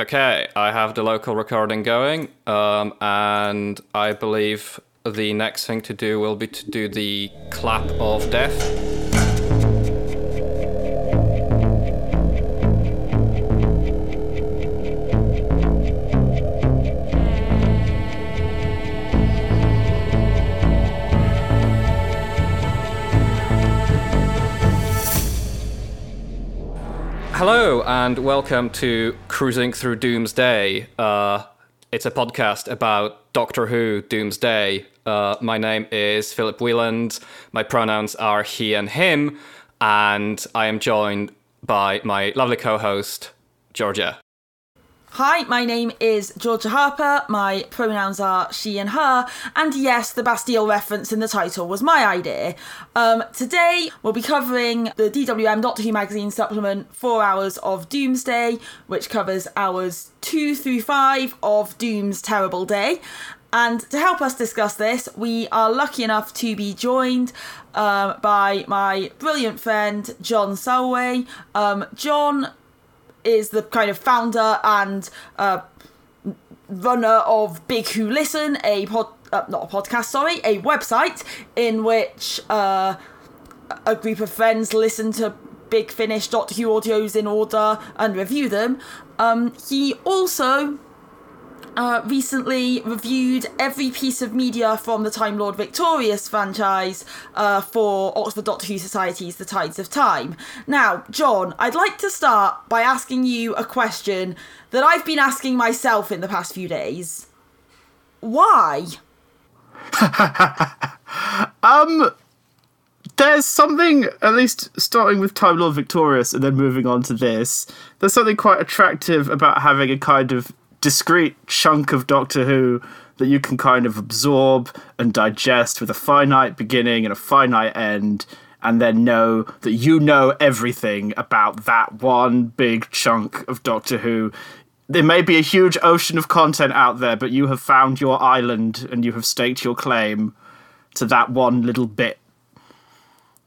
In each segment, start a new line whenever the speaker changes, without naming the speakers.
Okay, I have the local recording going, um, and I believe the next thing to do will be to do the clap of death. Hello, and welcome to Cruising Through Doomsday. Uh, it's a podcast about Doctor Who Doomsday. Uh, my name is Filip Wieland. My pronouns are he and him, and I am joined by my lovely co host, Georgia.
Hi, my name is Georgia Harper. My pronouns are she and her. And yes, the Bastille reference in the title was my idea. Um, today, we'll be covering the DWM Doctor Who magazine supplement, Four Hours of Doom's Day, which covers hours two through five of Doom's Terrible Day. And to help us discuss this, we are lucky enough to be joined um, by my brilliant friend, John Salway. Um, John is the kind of founder and uh, runner of Big Who Listen, a pod, uh, not a podcast, sorry, a website in which uh, a group of friends listen to Big Finish Doctor Who audios in order and review them. Um, he also uh, recently reviewed every piece of media from the Time Lord Victorious franchise uh, for Oxford Doctor Who Society's The Tides of Time. Now, John, I'd like to start by asking you a question that I've been asking myself in the past few days. Why?
um, there's something, at least starting with Time Lord Victorious and then moving on to this, there's something quite attractive about having a kind of discrete chunk of Doctor Who that you can kind of absorb and digest with a finite beginning and a finite end, and then know that you know everything about that one big chunk of Doctor Who. There may be a huge ocean of content out there, but you have found your island and you have staked your claim to that one little bit.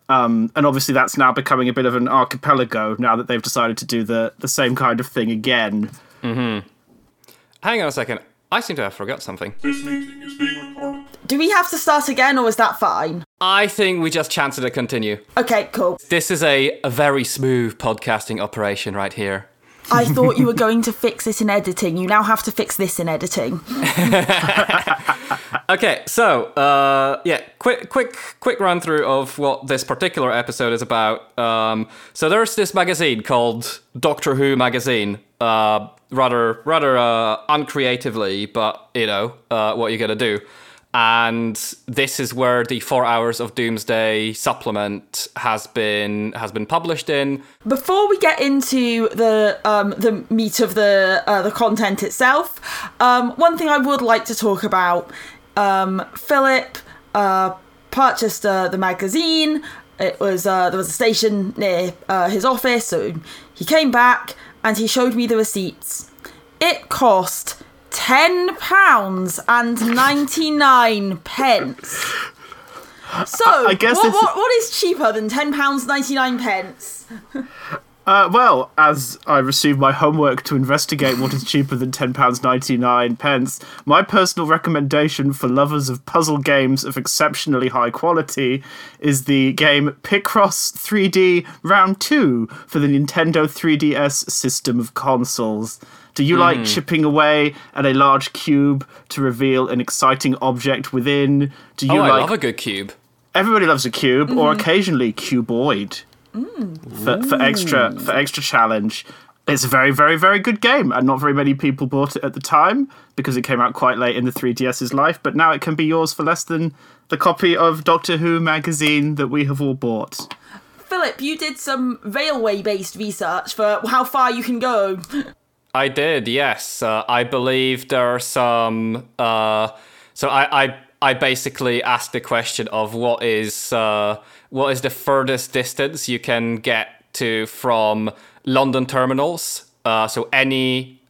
Um, and obviously, that's now becoming a bit of an archipelago now that they've decided to do the, the same kind of thing again.
Mm-hmm. Hang on a second. I seem to have forgot something.
This meeting is being recorded.
Do we have to start again or is that fine?
I think we just chanced to continue.
Okay, cool.
This is a, a very smooth podcasting operation right here.
I thought you were going to fix this in editing. You now have to fix this in editing.
okay, so uh, yeah, quick, quick, quick run through of what this particular episode is about. Um, so there's this magazine called Doctor Who magazine. Uh, rather, rather uh, uncreatively, but you know uh, what you're gonna do. And this is where the four hours of doomsday supplement has been has been published in.
Before we get into the um, the meat of the uh, the content itself um, one thing i would like to talk about um, philip uh, purchased uh, the magazine it was uh, there was a station near uh, his office so he came back and he showed me the receipts it cost ten pounds and ninety nine pence. So, I, I guess what, what, what is cheaper than ten pounds ninety nine pence?
Uh, well, as I received my homework to investigate what is cheaper than ten pounds ninety nine pence, my personal recommendation for lovers of puzzle games of exceptionally high quality is the game Picross 3D Round Two for the Nintendo 3DS system of consoles. Do you mm. like hmm. chipping away at a large cube to reveal an exciting object within? Do you
oh,
like I
love a good cube.
Everybody loves a cube, mm. or occasionally cuboid. Mm. For, for extra for extra challenge. It's a very, very, very good game, and not very many people bought it at the time because it came out quite late in the 3DS's life. But now it can be yours for less than the copy of Doctor Who magazine that we have all bought.
Filip, you did some railway based research for how far you can go.
I did, yes. Uh, I believe there are some. Uh, so I, I, I basically asked the question of what is uh, what is the furthest distance you can get to from London terminals. Uh, so any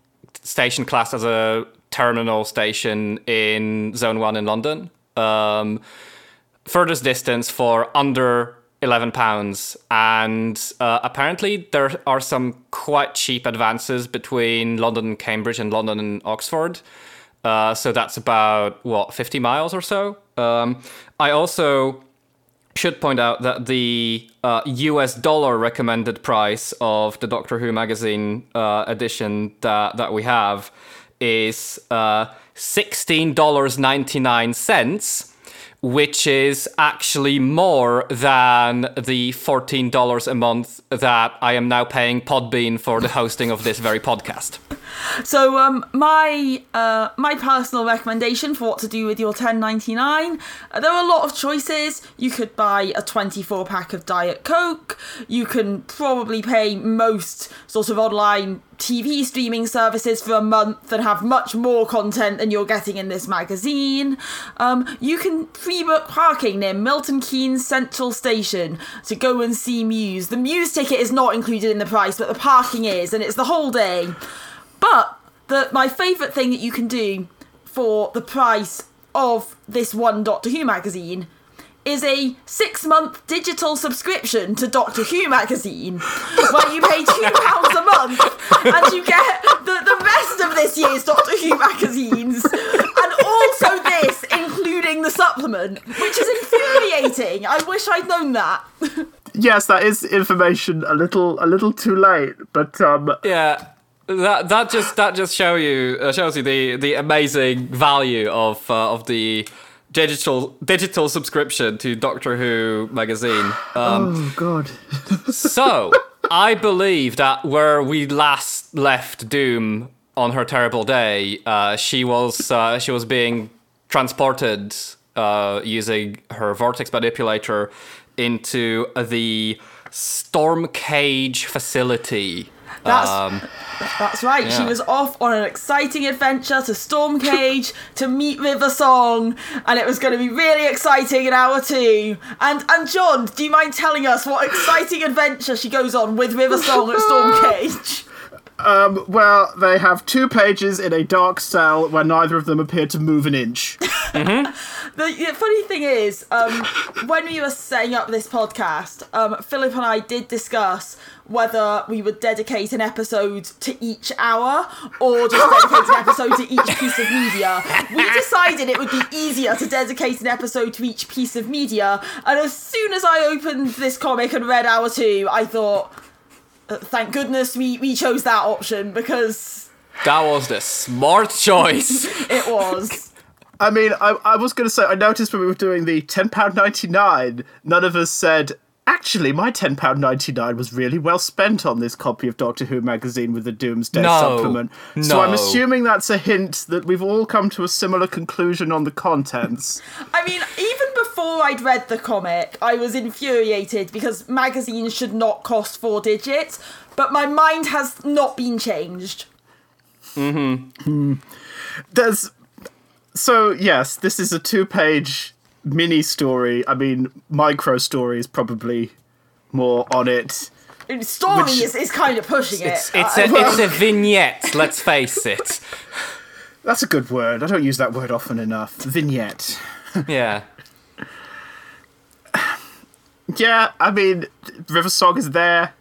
station class as a terminal station in Zone One in London. Um, furthest distance for under eleven pounds, and uh, apparently there are some quite cheap advances between London and Cambridge and London and Oxford. Uh, so that's about what fifty miles or so. Um, I also should point out that the uh, US dollar recommended price of the Doctor Who magazine uh, edition that, that we have is uh, $16.99, which is actually more than the $14 a month that I am now paying Podbean for the hosting of this very podcast.
So um, my uh, my personal recommendation for what to do with your 10.99, uh, there are a lot of choices. You could buy a 24 pack of Diet Coke. You can probably pay most sort of online TV streaming services for a month and have much more content than you're getting in this magazine. Um, you can pre-book parking near Milton Keynes Central Station to go and see Muse. The Muse ticket is not included in the price, but the parking is, and it's the whole day. But the my favourite thing that you can do for the price of this one Doctor Who magazine is a six month digital subscription to Doctor Who magazine where you pay two pounds a month and you get the, the rest of this year's Doctor Who magazines and also this, including the supplement, which is infuriating. I wish I'd known that.
Yes, that is information a little a little too late, but um,
Yeah, that that just that just show you uh, shows you the the amazing value of uh, of the digital digital subscription to Doctor Who magazine. Um,
oh god,
so I believe that where we last left Doom on her terrible day, uh, she was uh, she was being transported uh, using her vortex manipulator into the Stormcage facility.
That's
Um,
That's right. She was off on an exciting adventure to Stormcage to meet River Song, and it was going to be really exciting in hour two. And and John, do you mind telling us what exciting adventure she goes on with River Song at Stormcage?
um, well, they have two pages in a dark cell where neither of them appear to move an inch.
The, the funny thing is, um, when we were setting up this podcast, um, Filip and I did discuss whether we would dedicate an episode to each hour or just dedicate an episode to each piece of media. We decided it would be easier to dedicate an episode to each piece of media, and as soon as I opened this comic and read hour two, I thought, uh, thank goodness we, we chose that option because
that was the smart choice.
it was.
I mean, I, I was going to say, I noticed when we were doing the £10.99, none of us said, actually, my £10.99 was really well spent on this copy of Doctor Who magazine with the Doomsday
No,
supplement. So I'm assuming that's a hint that we've all come to a similar conclusion on the contents.
I mean, even before I'd read the comic, I was infuriated because magazines should not cost four digits, but my mind has not been changed. Hmm.
There's. So, yes, this is a two page mini story. I mean, micro story is probably more on it.
Story
Which-
is, is kind of pushing
It's
it.
it's
I-
a uh, it's a vignette. Let's face it.
That's a good word. I don't use that word often enough. Vignette.
Yeah.
Yeah, I mean, River Song is there.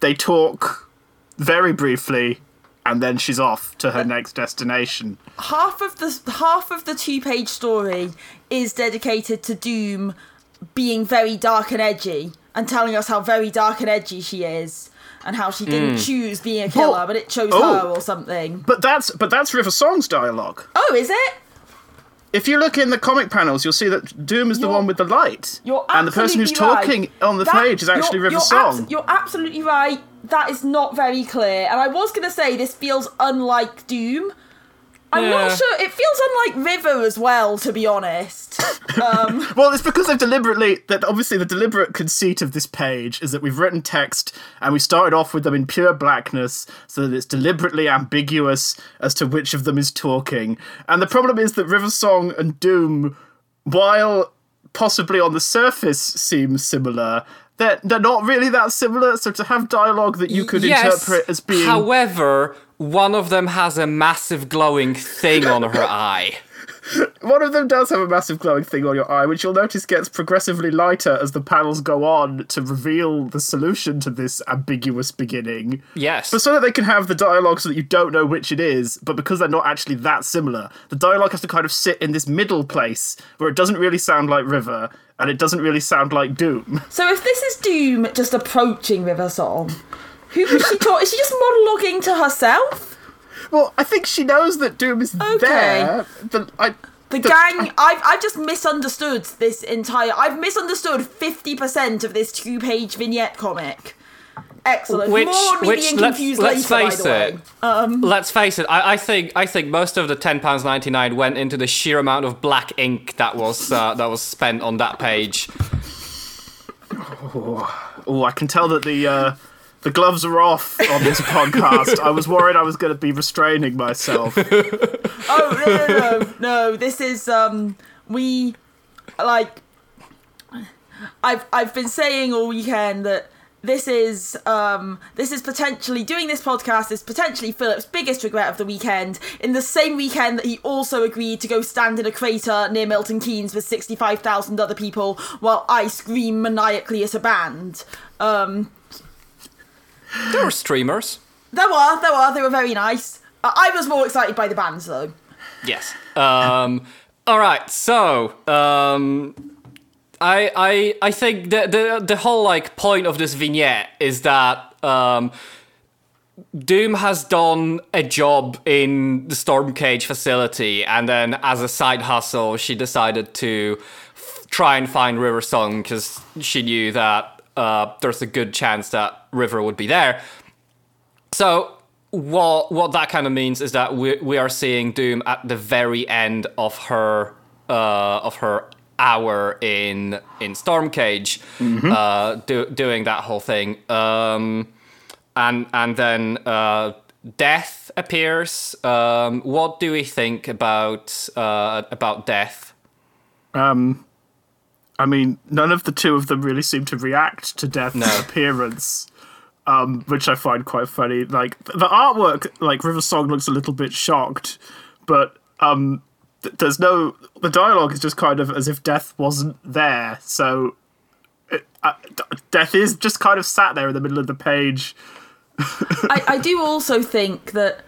They talk very briefly, and then she's off to her next destination.
half of the half of the two page story is dedicated to Doom being very dark and edgy and telling us how very dark and edgy she is and how she didn't hmm. choose being a killer,
Well,
but it chose
oh.
her or something.
But that's but that's River Song's dialogue.
Oh, is it?
If you look in the comic panels, you'll see that Doom is the
You're-
one with the light, and the person who's
absolutely
talking on the
That-
page is actually River
you're
Song.
abs- you're absolutely right. That is not very clear. And I was going to say this feels unlike Doom. I'm
Yeah.
not sure. It feels unlike River as well, to be honest. Um,
Well, it's because they've deliberately that obviously the deliberate conceit of this page is that we've written text and we started off with them in pure blackness so that it's deliberately ambiguous as to which of them is talking. And the problem is that River Song and Doom, while possibly on the surface seem similar, they're, they're not really that similar. So to have dialogue that you could interpret as being
However, one of them has a massive glowing thing on her eye.
One of them does have a massive glowing thing on your eye, which you'll notice gets progressively lighter as the panels go on to reveal the solution to this ambiguous beginning.
Yes.
But so that they can have the dialogue so that you don't know which it is, but because they're not actually that similar, the dialogue has to kind of sit in this middle place where it doesn't really sound like River and it doesn't really sound like Doom.
So if this is Doom just approaching River Song, who was she talking? Is she just monologuing to herself?
Well, I think she knows that Doom is
Okay.
there. The, I,
The gang, I've, I've just misunderstood this entire. I've misunderstood 50% of this two page vignette comic. Excellent.
Which,
More me
which
being
let's,
confused
let's
later,
face
by the
it.
way. Um,
let's face it. I, I think I think most of the ten pounds ninety nine went into the sheer amount of black ink that was uh, that was spent on that page.
oh, I can tell that the uh, the gloves are off on this podcast. I was worried I was going to be restraining myself.
Oh no no no no! This is um we like I've I've been saying all weekend that this is um this is potentially doing this podcast is potentially Filip's biggest regret of the weekend. In the same weekend that he also agreed to go stand in a crater near Milton Keynes with sixty five thousand other people while I scream maniacally at a band. Um,
There were streamers.
there were there were they were very nice. I was more excited by the bands though.
Yes. Um, all right. So, um, I I I think the the the whole like point of this vignette is that um, Doom has done a job in the Stormcage facility, and then as a side hustle, she decided to f- try and find River Song because she knew that uh, there's a good chance that River would be there. So what what that kind of means is that we we are seeing Doom at the very end of her uh, of her hour in in Stormcage, uh, do, doing that whole thing, um, and and then uh, Death appears. Um, what do we think about uh, about Death?
I mean, none of the two of them really seem to react to Death's
No.
appearance, um, which I find quite funny. Like the artwork, like River Song looks a little bit shocked, but um, th- there's no. The dialogue is just kind of as if Death wasn't there. So, it, uh, D- Death is just kind of sat there in the middle of the page.
I, I do also think that,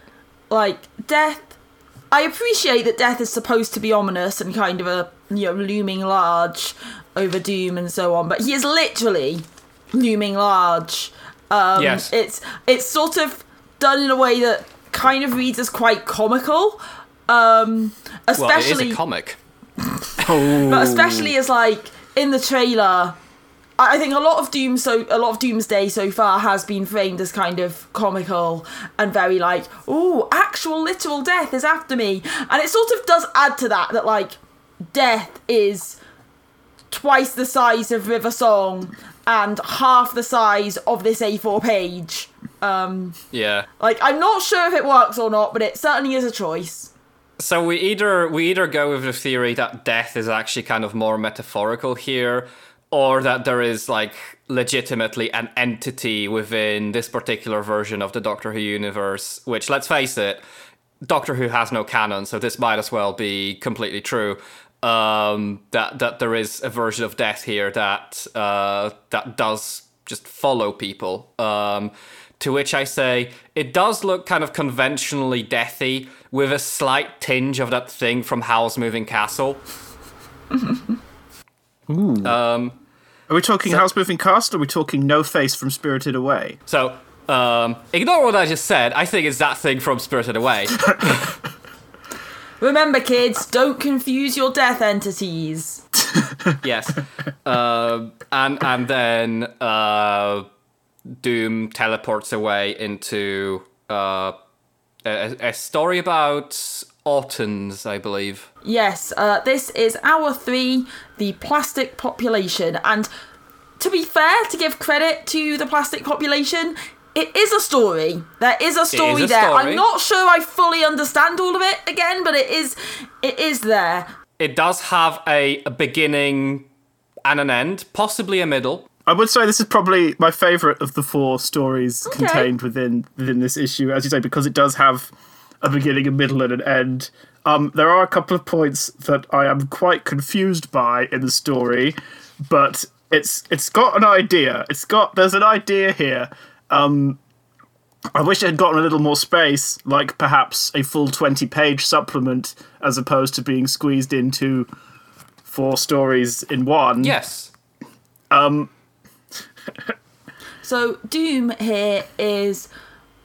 like, death. I appreciate that death is supposed to be ominous and kind of a you know looming large over doom and so on, but he is literally looming large. Um,
Yes.
it's it's sort of done in a way that kind of reads as quite comical, um,
Well, it
especially
is a comic.
but especially as like in the trailer I I think a lot of Doom so a lot of Doomsday so far has been framed as kind of comical and very like, oh, actual literal death is after me. And it sort of does add to that that like death is twice the size of River Song and half the size of this A4 page. Um
Yeah.
like I'm not sure if it works or not, but it certainly is a choice.
So we either we either go with the theory that death is actually kind of more metaphorical here, or that there is like legitimately an entity within this particular version of the Doctor Who universe. Which, let's face it, Doctor Who has no canon, so this might as well be completely true. Um, that that there is a version of death here that uh, that does just follow people. Um, to which I say, it does look kind of conventionally deathy, with a slight tinge of that thing from Howl's Moving Castle. Um,
Are we talking Howl's Moving Castle? Or are we talking No Face from Spirited Away?
so, um, ignore what I just said. I think it's that thing from Spirited Away.
Remember kids, don't confuse your death entities.
yes. Um, and and then uh, Doom teleports away into uh, a, a story about Autons, I believe.
Yes, uh, this is hour three, the plastic population. And to be fair, to give credit to the plastic population, it is a story. There is a story
a
there.
story.
I'm not sure I fully understand all of it again, but it is it is there.
It does have a, a beginning and an end, possibly a middle.
I would say this is probably my favourite of the four stories contained within within this issue, as you say, because it does have a beginning, a middle, and an end. Um, there are a couple of points that I am quite confused by in the story, but it's it's got an idea. It's got there's an idea here. Um, I wish it had gotten a little more space, like perhaps a full twenty page supplement, as opposed to being squeezed into four stories in one.
Yes. Um.
So Doom here is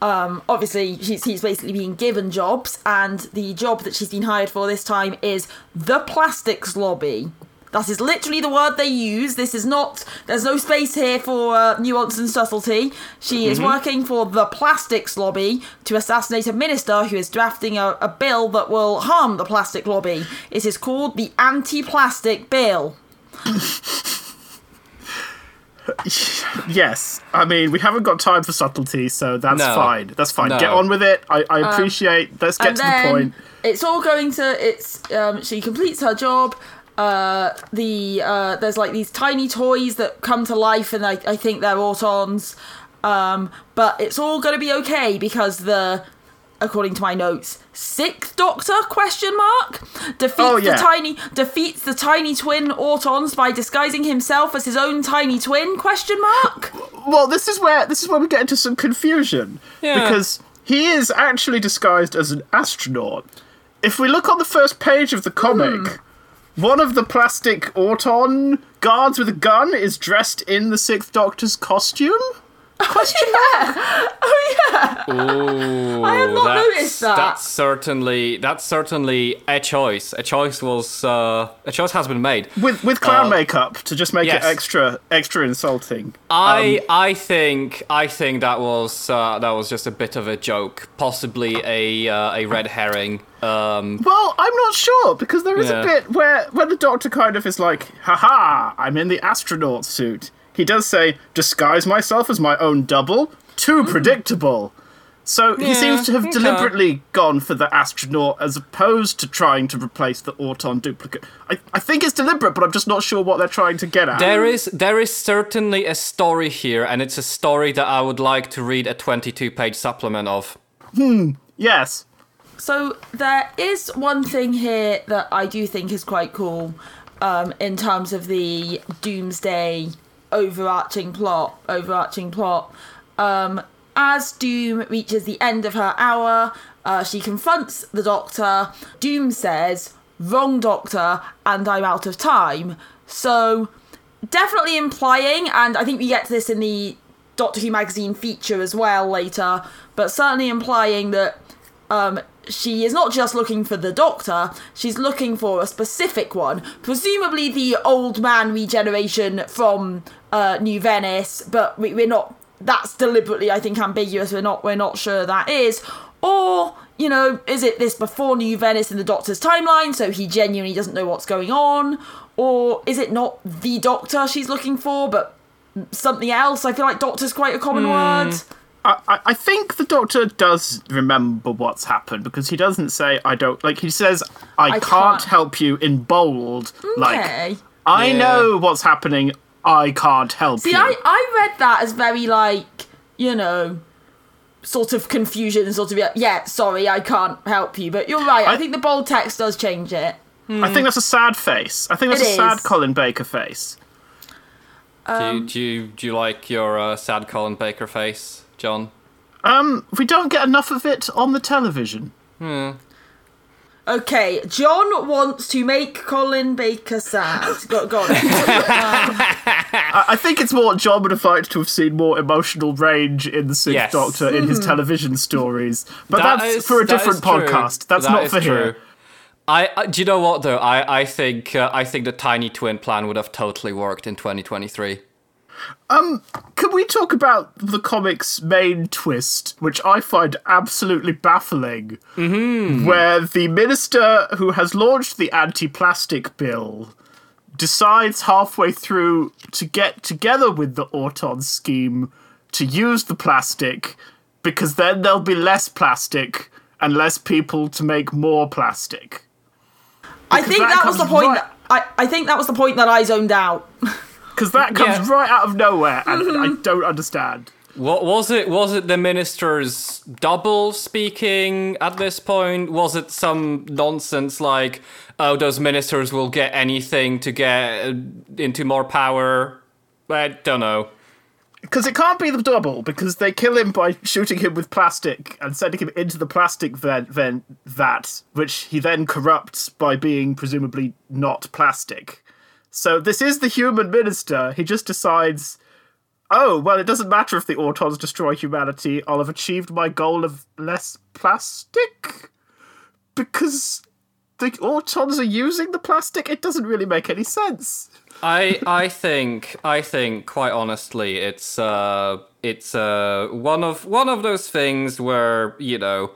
um, obviously she's, he's basically being given jobs, and the job that she's been hired for this time is the plastics lobby. That is literally the word they use. This is not. There's no space here for uh, nuance and subtlety. She is working for the plastics lobby to assassinate a minister who is drafting a, a bill that will harm the plastic lobby. It is called the anti-plastic bill.
Yes, I mean we haven't got time for subtlety, so that's
No.
fine. That's fine.
No.
Get on with it. I, I appreciate. let's get
and
to
then
the point.
it's all going to it's um she completes her job uh the uh there's like these tiny toys that come to life and i, I think they're autons um but it's all going to be okay because the according to my notes sixth doctor question mark defeats
Oh, yeah.
the tiny defeats the tiny twin autons by disguising himself as his own tiny twin question mark
Well, this is where this is where we get into some confusion
Yeah.
because he is actually disguised as an astronaut. If we look on the first page of the comic, one of the plastic Auton guards with a gun is dressed in the Sixth Doctor's costume. Question mark. Oh yeah.
Ooh,
I had not
that's,
noticed that.
That's certainly that's certainly a choice. A choice was uh, a choice has been made.
With with clown
Uh,
makeup to just make
yes.
it extra extra insulting.
I
Um,
I think I think that was uh, that was just a bit of a joke, possibly a uh, a red herring. Um,
Well, I'm not sure because there is
Yeah.
a bit where where the doctor kind of is like, "Haha, I'm in the astronaut suit." He does say, "Disguise myself as my own double." Too predictable. So he
Yeah,
seems to have
okay.
deliberately gone for the astronaut as opposed to trying to replace the Auton duplicate. I, I think it's deliberate, but I'm just not sure what they're trying to get at.
there is there is certainly a story here, and it's a story that I would like to read a 22 page supplement of. Hmm.
Yes.
So there is one thing here that I do think is quite cool um, in terms of the Doomsday overarching plot. Overarching plot. Um, as Doom reaches the end of her hour, uh, she confronts the Doctor. Doom says, "Wrong Doctor," and I'm out of time. So definitely implying, and I think we get to this in the Doctor Who magazine feature as well later, but certainly implying that um, she is not just looking for the Doctor, she's looking for a specific one, presumably the old man regeneration from uh, New Venice, but we, we're not. That's deliberately, I think, ambiguous. We're not. We're not sure that is, or you know, is it this before New Venice in the Doctor's timeline, so he genuinely doesn't know what's going on, or is it not the Doctor she's looking for, but something else? I feel like Doctor's quite a common word.
I, I- I think the doctor does remember what's happened because he doesn't say I don't like he says I,
I
can't,
can't."
help you in bold like I
Yeah.
know what's happening I can't help
See,
you
I, I read that as very like, you know, sort of confusion, sort of, yeah, sorry, I can't help you. But you're right, I,
I-
think the bold text does change it.
I think that's a sad face I think that's
It
a sad. Colin Baker face
do, you, do you do you like your uh, sad Colin Baker face, John?
um we don't get enough of it on the television
Okay, John wants to make Colin Baker sad. Go, go on.
I, I think it's more John would have liked to have seen more emotional range in the Sixth
Yes.
Doctor in his television stories but
That
that's
is-
for a
that
different
is true.
podcast that's
That
not for
true.
here
I, I do you know what though? I I think uh, I think the tiny twin plan would have totally worked in 2023.
Um, Can we talk about the comic's main twist, which I find absolutely baffling? Mm-hmm. Where the minister who has launched the anti plastic bill decides halfway through to get together with the Auton scheme to use the plastic because then there'll be less plastic and less people to make more plastic.
I think
that
that was the point.
right-
That, I, I think that was the point that I zoned out.
Because that comes
Yeah.
right out of nowhere and
Mm-hmm.
I don't understand.
What was it? Was it the minister's double speaking at this point? Was it some nonsense like, oh, those ministers will get anything to get uh, into more power? I don't know.
Because it can't be the double, because they kill him by shooting him with plastic and sending him into the plastic vent, vent, vat, which he then corrupts by being presumably not plastic. So this is the human minister. He just decides, oh, well, it doesn't matter if the Autons destroy humanity. I'll have achieved my goal of less plastic. Because the Autons are using the plastic. It doesn't really make any sense.
I I think I think quite honestly, it's uh it's uh one of one of those things where you know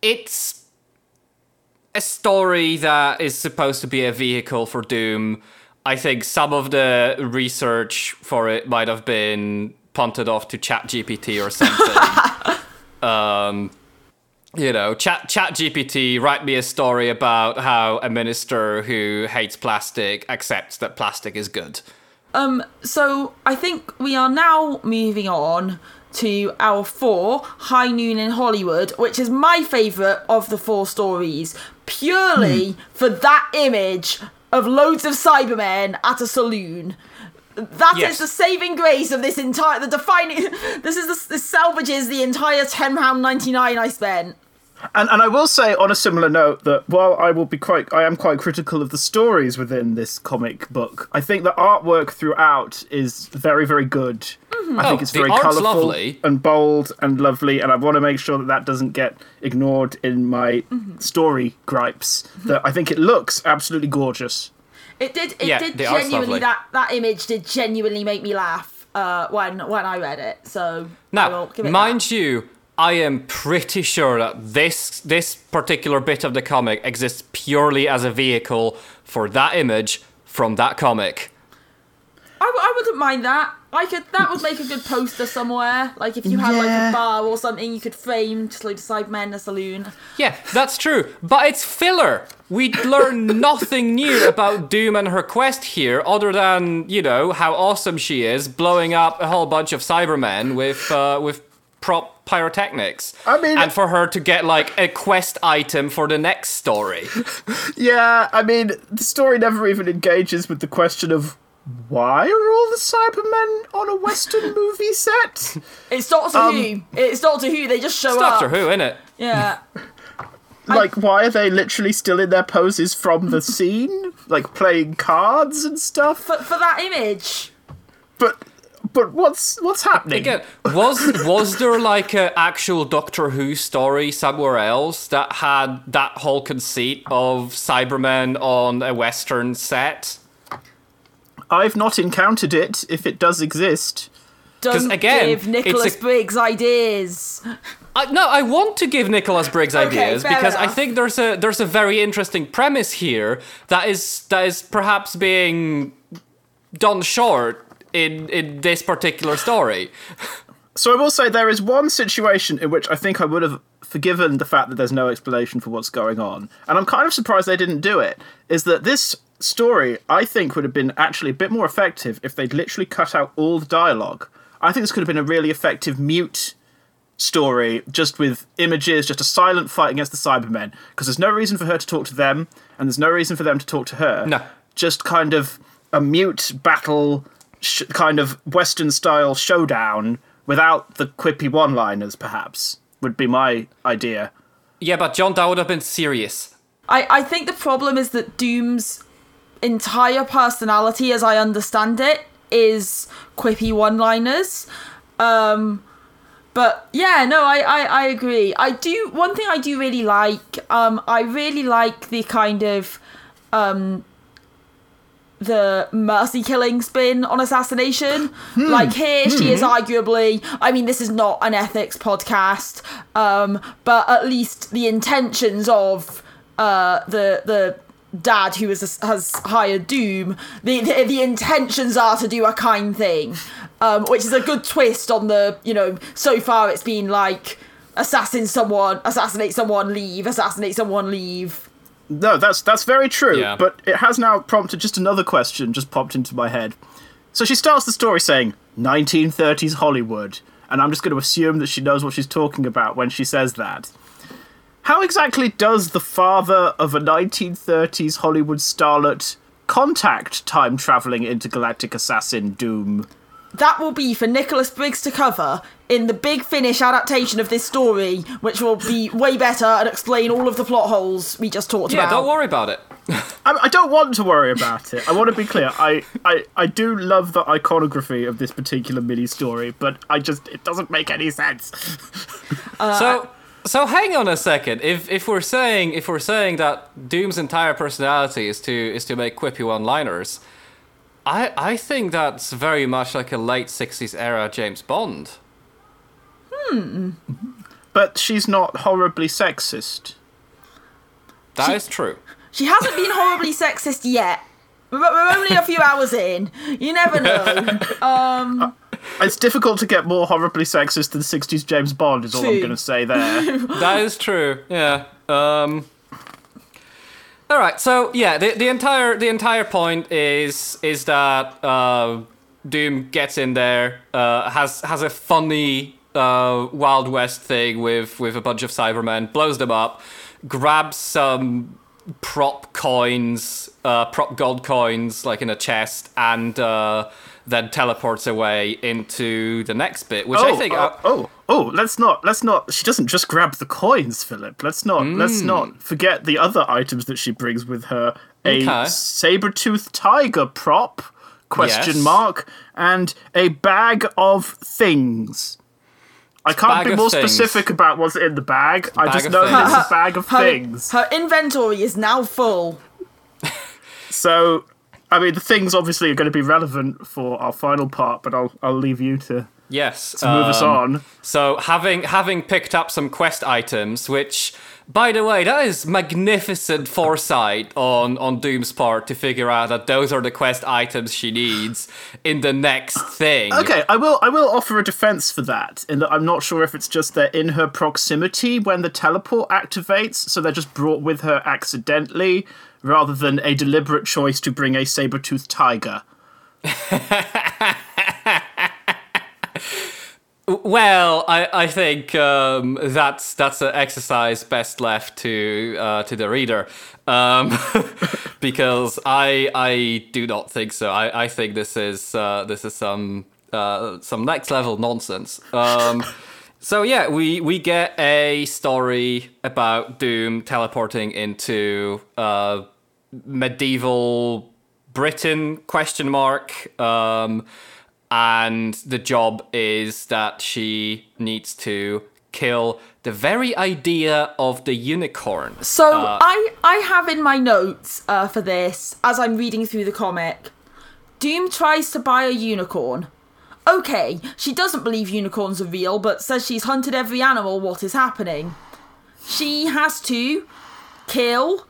it's a story that is supposed to be a vehicle for Doom. I think some of the research for it might have been punted off to ChatGPT or something. um, you know, Chat chat GPT, write me a story about how a minister who hates plastic accepts that plastic is good.
Um, so I think we are now moving on to hour four High Noon in Hollywood, which is my favourite of the four stories, purely for that image of loads of Cybermen at a saloon. That is
Yes.
the saving grace of this entire, the defining. This is the, this salvages the entire ten pound ninety nine I spent.
And and I will say on a similar note that while I will be quite I am quite critical of the stories within this comic book, I think the artwork throughout is very very good. Mm-hmm. I think
Oh,
it's very colourful and bold and lovely, and I want to make sure that that doesn't get ignored in my mm-hmm. story gripes. Mm-hmm. That I think it looks absolutely gorgeous.
It did. It
Yeah,
did genuinely. That that image did genuinely make me laugh uh, when when I read it. So
Now,
give it
mind
that.
you, I am pretty sure that this this particular bit of the comic exists purely as a vehicle for that image from that comic.
I, w- I wouldn't mind that. I could. That would make a good poster somewhere. Like if you had like a bar or something, you could frame just like Cybermen in a saloon.
Yeah, that's true, but it's filler. We learn nothing new about Doom and her quest here, other than you know how awesome she is, blowing up a whole bunch of Cybermen with uh, with prop pyrotechnics.
I mean-
and for her to get like a quest item for the next story.
Yeah, I mean the story never even engages with the question of why are all the Cybermen on a Western movie set?
It's Doctor
Um,
Who. It's Doctor Who. They just show
It's
up.
Doctor Who, it?
Yeah.
Like, why are they literally still in their poses from the scene? Like playing cards and stuff?
For for that image.
But but what's what's happening?
Again, was was there like an actual Doctor Who story somewhere else that had that whole conceit of Cybermen on a Western set?
I've not encountered it, if it does exist.
Don't
again,
give Nicholas
it's a-
Briggs ideas.
I, no, I want to give Nicholas Briggs
Okay,
ideas
fair
because I think there's a there's a very interesting premise here that is that is perhaps being done short in in this particular story.
So I will say there is one situation in which I think I would have forgiven the fact that there's no explanation for what's going on, and I'm kind of surprised they didn't do it. Is that this story I think would have been actually a bit more effective if they'd literally cut out all the dialogue. I think this could have been a really effective mute story, just with images, just a silent fight against the Cybermen, because there's no reason for her to talk to them, and there's no reason for them to talk to her.
No.
just kind of a mute battle, sh- kind of Western style showdown without the quippy one liners, perhaps, would be my idea.
Yeah, but John, that would have been serious.
I, I think the problem is that Doom's entire personality, as I understand it, is quippy one liners. Um, but yeah, no, I, I, I agree. I do one thing I do really like, um, I really like the kind of um the mercy killing spin on assassination. Like here, she is arguably. I mean, this is not an ethics podcast, um, but at least the intentions of uh, the the dad who has has hired Doom. The, the the intentions are to do a kind thing, um, which is a good twist on the. You know, so far it's been like assassinate someone, assassinate someone, leave, assassinate someone, leave.
No, that's that's very true.
Yeah.
But it has now prompted just another question, just popped into my head. So she starts the story saying 1930s Hollywood, and I'm just going to assume that she knows what she's talking about when she says that. How exactly does the father of a 1930s Hollywood starlet contact time traveling intergalactic assassin Doom?
That will be for Nicholas Briggs to cover in the big finish adaptation of this story, which will be way better and explain all of the plot holes we just talked
Yeah,
about.
don't worry about it.
I, I don't want to worry about it. I want to be clear. I, I, I do love the iconography of this particular mini story, but I just it doesn't make any sense.
Uh, so so hang on a second. If if we're saying if we're saying that Doom's entire personality is to is to make quippy one-liners, I I think that's very much like a late '60s era James Bond. Hmm.
But she's not horribly sexist.
That is true.
She hasn't been horribly sexist yet. We're, we're only a few hours in. You never know.
It's difficult to get more horribly sexist than 60s James Bond, is all I'm going to say there.
That is true. Yeah. Um. All right. So yeah, the, the entire the entire point is is that uh, Doom gets in there, uh, has has a funny uh, Wild West thing with with a bunch of Cybermen, blows them up, grabs some prop coins, uh, prop gold coins, like in a chest, and uh, then teleports away into the next bit, which I
oh,
think.
oh,
uh,
oh, let's not, let's not, she doesn't just grab the coins, Filip. Let's not, let's
Hmm.
not forget the other items that she brings with her. A
Okay.
saber-toothed tiger prop, question
Yes.
mark, and a bag of things. I can't be more
things.
specific about what's in the bag. I
bag
just know
things.
it's a bag of
Her,
things.
her inventory is now full.
So, I mean, the things obviously are going to be relevant for our final part, but I'll I'll leave you to,
yes.
to move us
um,
on.
So having having picked up some quest items, which by the way, that is magnificent foresight on on Doom's part to figure out that those are the quest items she needs in the next thing.
Okay, I will I will offer a defense for that. In that I'm not sure if it's just they're in her proximity when the teleport activates, so they're just brought with her accidentally, rather than a deliberate choice to bring a saber-toothed tiger.
Well, I, I think um, that's that's an exercise best left to uh, to the reader, um, because I I do not think so. I, I think this is uh, this is some uh, some next level nonsense. Um, so yeah, we we get a story about Doom teleporting into uh, medieval Britain question mark. And the job is that she needs to kill the very idea of the unicorn.
So
Uh,
I I have in my notes uh, for this as I'm reading through the comic. Doom tries to buy a unicorn. Okay, she doesn't believe unicorns are real, but says she's hunted every animal. What is happening? She has to kill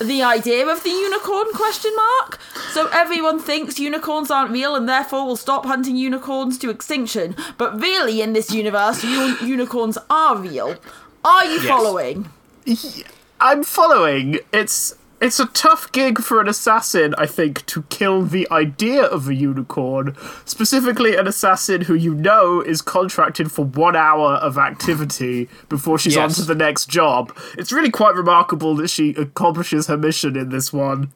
the idea of the unicorn question mark? So everyone thinks unicorns aren't real and therefore will stop hunting unicorns to extinction. But really in this universe un- unicorns are real. Are you following?
I'm following. It's it's a tough gig for an assassin, I think, to kill the idea of a unicorn. Specifically, an assassin who you know is contracted for one hour of activity before she's on to the next job. It's really quite remarkable that she accomplishes her mission in this one.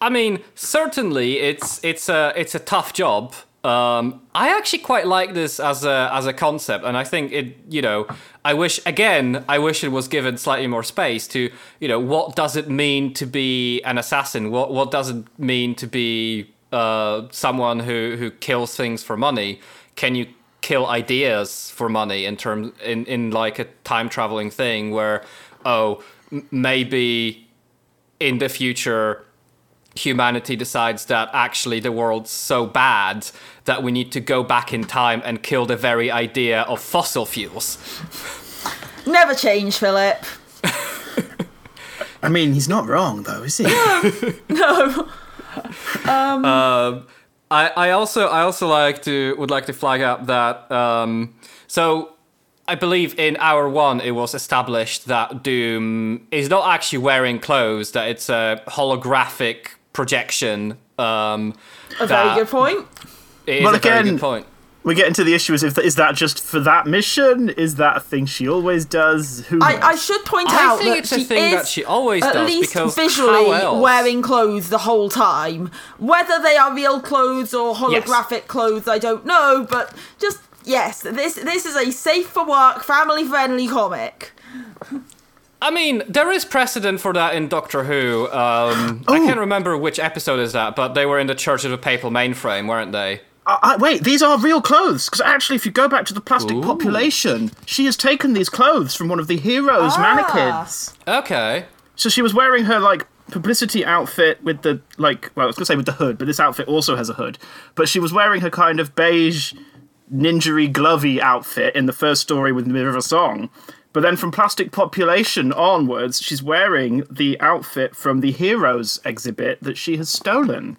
I mean, certainly it's it's a it's a tough job. Um, I actually quite like this as a as a concept, and I think it. You know, I wish again, I wish it was given slightly more space to. You know, what does it mean to be an assassin? What what does it mean to be uh, someone who who kills things for money? Can you kill ideas for money in terms in in like a time traveling thing where oh maybe in the future humanity decides that actually the world's so bad that we need to go back in time and kill the very idea of fossil fuels.
never change philip
I mean, he's not wrong, though, is he?
no Um.
I, I also I also like to would like to flag up that um, so I believe in hour one it was established that Doom is not actually wearing clothes that it's a holographic projection Um,
A very good point.
It is
Well,
a very
again-
good point.
We get into the issue is if is that just for that mission? Is that a thing she always does? Who?
I, I should point
I
out
think
that
it's a
she
thing
is
that she always
at
does,
least
because
visually wearing clothes the whole time. Whether they are real clothes or holographic clothes, I don't know. But just yes, this this is a safe for work, family friendly comic.
I mean, there is precedent for that in Doctor Who. Um, I can't remember which episode is that, but they were in the Church of the Papal Mainframe, weren't they?
I, I- wait, these are real clothes. Because actually, if you go back to the plastic population, she has taken these clothes from one of the heroes'
Ah.
mannequins.
Okay.
So she was wearing her like publicity outfit with the like. Well, I was gonna say with the hood, but this outfit also has a hood. But she was wearing her kind of beige, ninjery, glovey outfit in the first story with Mirror of a Song. But then from Plastic Population onwards, she's wearing the outfit from the Heroes exhibit that she has stolen.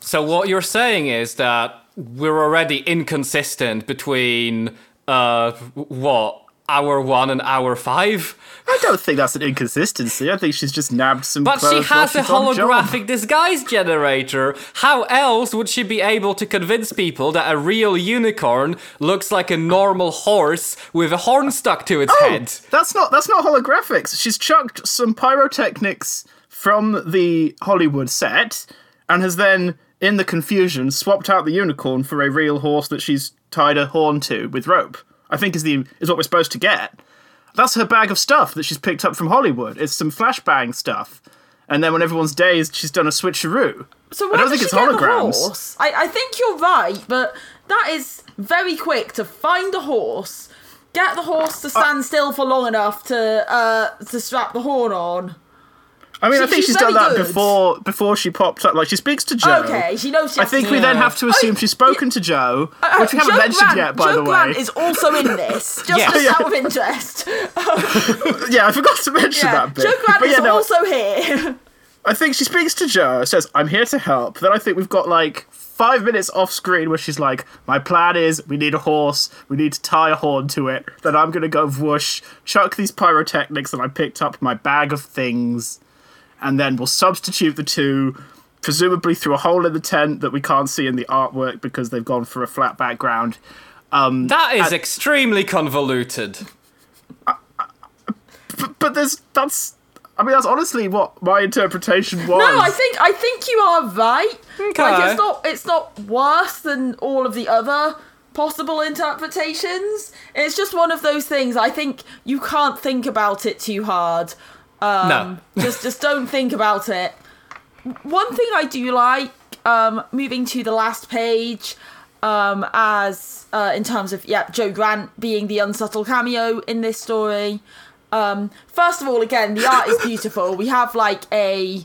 So what you're saying is that we're already inconsistent between uh what hour one and hour five,
I don't think that's an inconsistency. I think she's just nabbed some.
but she has a
she's on job.
holographic disguise generator. How else would she be able to convince people that a real unicorn looks like a normal horse with a horn stuck to its oh, head?
That's not that's not holographics. She's chucked some pyrotechnics from the Hollywood set and has then, in the confusion, swapped out the unicorn for a real horse that she's tied a horn to with rope. I think is the is what we're supposed to get. That's her bag of stuff that she's picked up from Hollywood. It's some flashbang stuff. And then when everyone's dazed, she's done a switcheroo.
So
I don't think it's holograms.
I, I think you're right, but that is very quick to find a horse, get the horse to stand
Uh,
still for long enough to uh to strap the horn on.
I mean, I think
she's
she's done that
good.
before before she popped up. Like she speaks to Joe.
Okay, she knows. She
I think
to
we then have to oh, assume she's spoken to Joe, uh, uh, which we haven't
Joe
mentioned
Grant,
yet, by
Joe
the way.
Joe Grant is also in this, just
Yes.
out of interest.
Yeah, I forgot to mention
Yeah,
that bit.
Joe Grant
but yeah,
is
no,
also here.
I think she speaks to Joe, says, I'm here to help. Then I think we've got like five minutes off screen where she's like, My plan is we need a horse, we need to tie a horn to it. Then I'm gonna go whoosh, chuck these pyrotechnics that I picked up my bag of things, and then we'll substitute the two, presumably through a hole in the tent that we can't see in the artwork because they've gone for a flat background.
Um, that is extremely convoluted.
But, but there's that's I mean that's honestly what my interpretation was.
No, I think I think you are right.
Okay.
Like it's not it's not worse than all of the other possible interpretations. It's just one of those things. I think you can't think about it too hard. Um,
No.
just just don't think about it. One thing I do like, um, moving to the last page, um, as uh, in terms of yeah, Joe Grant being the unsubtle cameo in this story. Um, first of all, again, the art is beautiful. We have like a,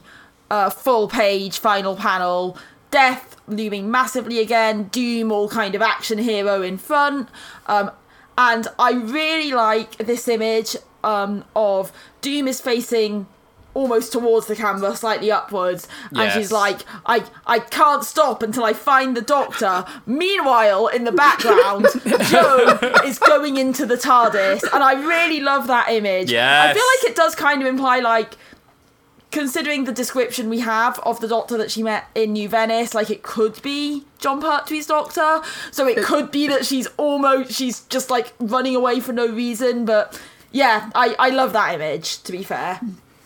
uh full page final panel, Death looming massively again, Doom all kind of action hero in front, um, and I really like this image um, of Doom is facing almost towards the camera, slightly upwards, and
Yes.
she's like, "I I can't stop until I find the Doctor." Meanwhile, in the background, Joe is going into the TARDIS, and I really love that image. I feel like it does kind of imply like. Considering the description we have of the doctor that she met in New Venice, like it could be Jon Pertwee's doctor. So it could be that she's almost she's just like running away for no reason. But yeah, I I love that image. To be fair.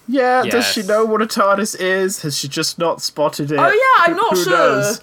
Yeah, does she know what a TARDIS is? Has she just not spotted it?
Oh yeah, I'm not
Who
sure.
knows?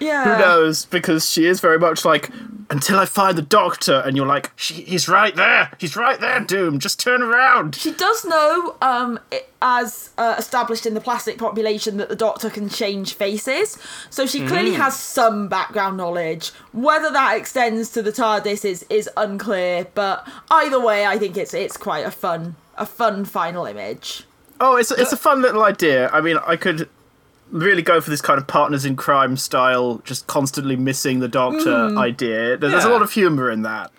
Yeah.
Who knows? Because she is very much like, until I find the doctor, and you're like, she, he's right there. He's right there, Doom. Just turn around.
She does know, um, as uh, established in the plastic population, that the Doctor can change faces. So she clearly has some background knowledge. Whether that extends to the TARDIS is is unclear. But either way, I think it's it's quite a fun a fun final image.
Oh, it's it's a fun little idea. I mean, I could really go for this kind of partners in crime style, just constantly missing the doctor idea. There- There's a lot of humor in that.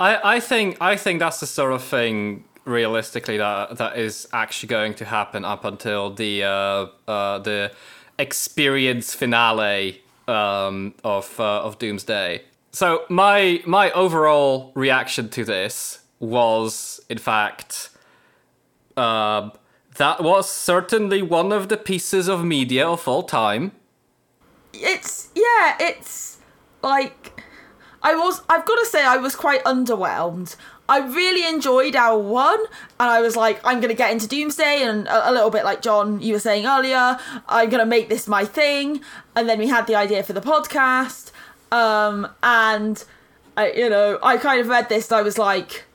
I, I think I think that's the sort of thing realistically that that is actually going to happen up until the uh, uh, the experience finale um, of uh, of Doom's Day. So my my overall reaction to this was in fact uh, That was certainly one of the pieces of media of all time.
it's yeah, it's like I was I've got to say I was quite underwhelmed. I really enjoyed hour one, and I was like, I'm gonna get into Doom's Day, and a, a little bit like John, you were saying earlier, I'm gonna make this my thing. And then we had the idea for the podcast, um, and I, you know, I kind of read this, and I was like,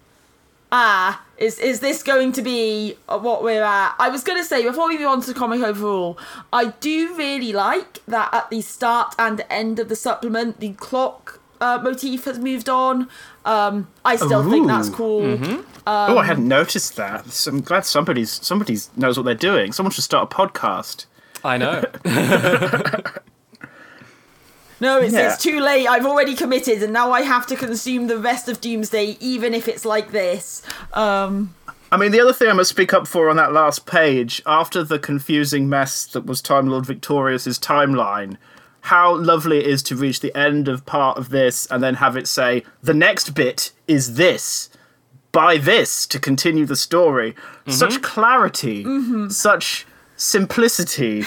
ah, is is this going to be what we're at? I was going to say before we move on to the comic overall, I do really like that at the start and end of the supplement, the clock uh, motif has moved on. Um, I still think that's
Ooh.
cool.
oh, I hadn't noticed that. So I'm glad somebody's somebody's knows what they're doing. Someone should start a podcast.
I know.
No, it's,
Yeah.
it's too late. I've already committed, and now I have to consume the rest of Doom's Day, even if it's like this. Um,
I mean, the other thing I must speak up for on that last page, after the confusing mess that was Time Lord Victorious's timeline, how lovely it is to reach the end of part of this and then have it say, the next bit is this. Buy this to continue the story. Such clarity, such simplicity.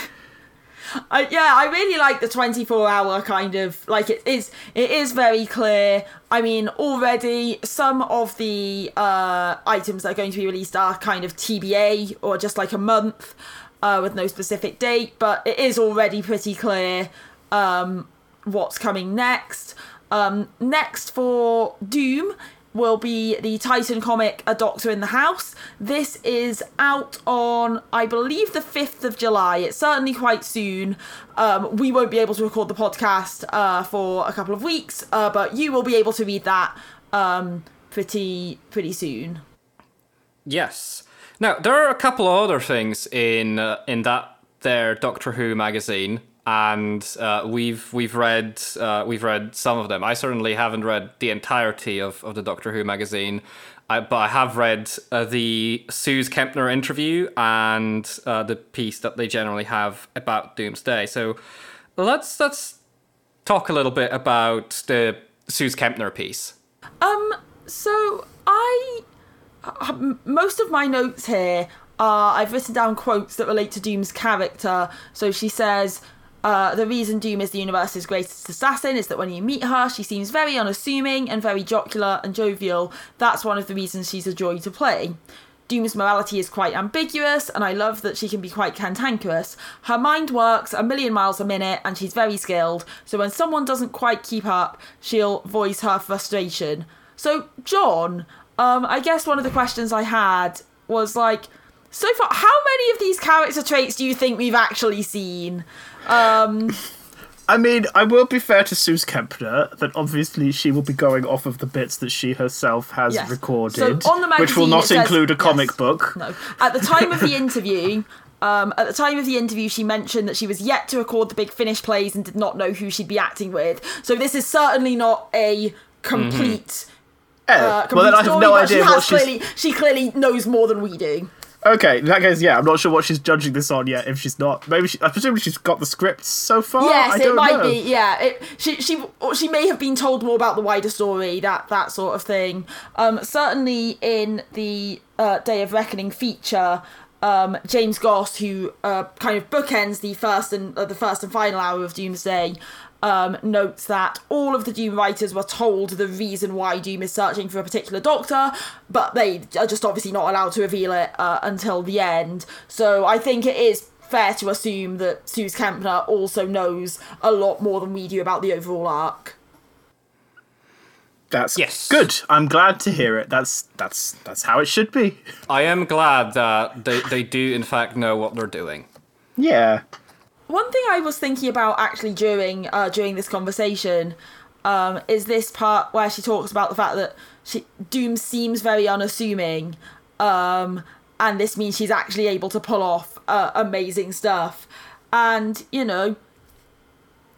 I, yeah, I really like the 24 hour kind of like it is it is very clear. I mean, already some of the uh, items that are going to be released are kind of TBA or just like a month uh, with no specific date, but it is already pretty clear um, what's coming next. Um, next for Doom will be the Titan comic A Doctor in the House. This is out on, I believe, the 5th of July. It's certainly quite soon. Um, we won't be able to record the podcast uh, for a couple of weeks, uh, but you will be able to read that um, pretty pretty soon.
Yes. Now there are a couple of other things in uh, in that there Doctor Who magazine, and uh, we've we've read uh, we've read some of them. I certainly haven't read the entirety of, of the Doctor Who magazine, I, but I have read uh, the Suze Kempner interview and uh, the piece that they generally have about Doom's Day. So let's let's talk a little bit about the Suze Kempner piece.
Um, so I uh, most of my notes here are I've written down quotes that relate to Doom's character. So she says. Uh, the reason Doom is the universe's greatest assassin is that when you meet her, she seems very unassuming and very jocular and jovial. That's one of the reasons she's a joy to play. Doom's morality is quite ambiguous, and I love that she can be quite cantankerous. Her mind works a million miles a minute, and she's very skilled, so when someone doesn't quite keep up, she'll voice her frustration. So, John, um, I guess one of the questions I had was like, so far, how many of these character traits do you think we've actually seen? Um,
I mean, I will be fair to Suze Kempner that obviously she will be going off of the bits that she herself has
Yes.
recorded,
So on the
which will not
says-
include a
yes.
comic book.
No. At the time of the interview, um, at the time of the interview, she mentioned that she was yet to record the big finish plays and did not know who she'd be acting with. So this is certainly not a complete.
Eh,
Uh, complete
well, then I have
story,
no
but
idea
she
what
clearly she clearly knows more than we do.
Okay, in that case, yeah, I'm not sure what she's judging this on yet. If she's not, maybe she, I presume she's got the script so far.
yes, it might
know.
be. Yeah, it, she she she may have been told more about the wider story, that that sort of thing. Um, certainly in the uh, Day of Reckoning feature. Um, James Goss, who uh, kind of bookends the first and uh, the first and final hour of Doom's Day, um, notes that all of the Doom writers were told the reason why Doom is searching for a particular doctor, but they are just obviously not allowed to reveal it uh, until the end. So I think it is fair to assume that Suze Kempner also knows a lot more than we do about the overall arc.
That's
Yes.
good. I'm glad to hear it. That's that's that's how it should be.
I am glad that they, they do in fact know what they're doing.
Yeah.
One thing I was thinking about actually during uh, during this conversation um, is this part where she talks about the fact that she, Doom seems very unassuming, um, and this means she's actually able to pull off uh, amazing stuff. And you know,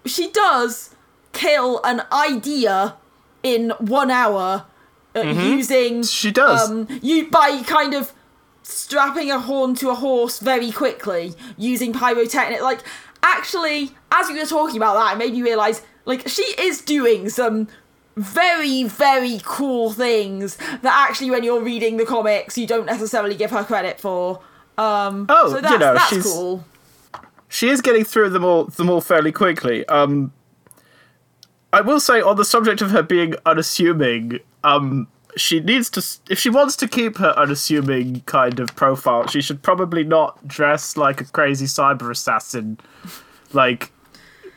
she does kill an idea in one hour uh, using
She does.
um, you by kind of strapping a horn to a horse very quickly using pyrotechnic. Like, actually, as we were talking about that, it made me realize like she is doing some very very cool things that actually when you're reading the comics you don't necessarily give her credit for um
Oh,
So that's,
you know,
that's
she's
cool.
she is getting through them all them all fairly quickly. Um, I will say on the subject of her being unassuming, um, she needs to if she wants to keep her unassuming kind of profile, she should probably not dress like a crazy cyber assassin. Like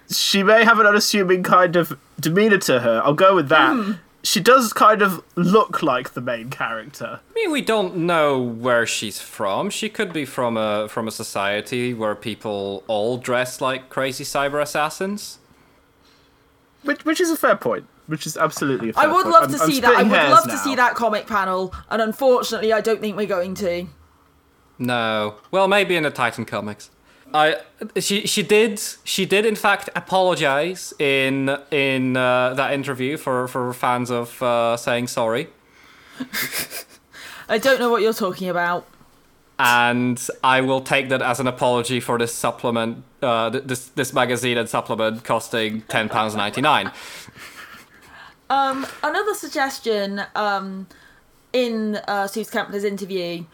she may have an unassuming kind of demeanor to her. I'll go with that. Hmm. She does kind of look like the main character.
I mean, we don't know where she's from. She could be from a from a society where people all dress like crazy cyber assassins.
Which, which is a fair point. Which is absolutely a fair
I would
point.
love
I'm-
to
I'm
see that. I would
hairs
love to see that comic panel, and unfortunately, I don't think we're going to.
No. Well, maybe in the Titan comics. I she she did she did in fact apologize in in uh, that interview for for fans of uh, saying sorry.
I don't know what you're talking about.
and I will take that as an apology for this supplement, uh, this this magazine and supplement costing ten pounds ninety nine.
Um, another suggestion um, in uh, Suze interview,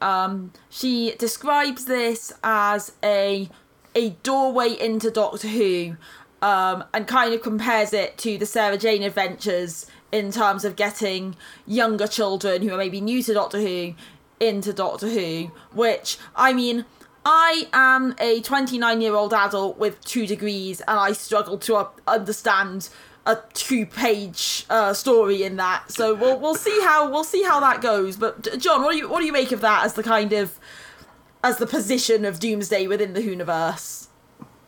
um, she describes this as a a doorway into Doctor Who, um, and kind of compares it to the Sarah Jane adventures in terms of getting younger children who are maybe new to Doctor Who into Doctor Who. Which I mean. I am a 29 year old adult with two degrees, and I struggle to understand a two page uh, story in that. So we'll we'll see how we'll see how that goes. But John, what do you what do you make of that as the kind of as the position of Doom's Day within the Whoniverse?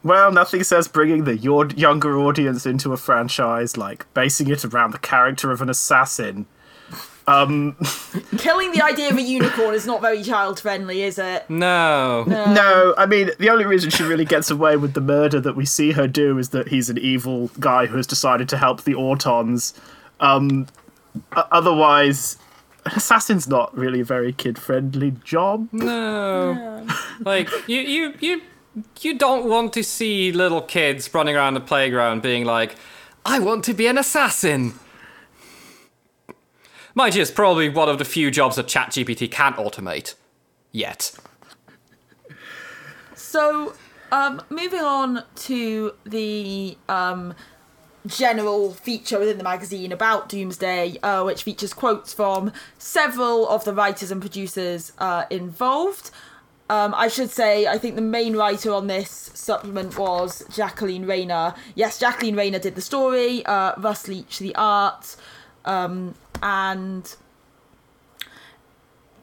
Well, nothing says bringing the your younger audience into a franchise like basing it around the character of an assassin.
Killing the idea of a unicorn is not very child friendly, is it?
No.
no, I mean the only reason she really gets away with the murder that we see her do is that he's an evil guy who has decided to help the Autons. Um, otherwise, an assassin's not really a very kid-friendly job.
No. Like you you you you don't want to see little kids running around the playground being like, I want to be an assassin. Mind you, it's probably one of the few jobs that ChatGPT can't automate. Yet.
So, um, moving on to the um, general feature within the magazine about Doom's Day, uh, which features quotes from several of the writers and producers uh, involved. Um, I should say, I think the main writer on this supplement was Jacqueline Rayner. Yes, Jacqueline Rayner did the story, uh, Russ Leach the art, um, and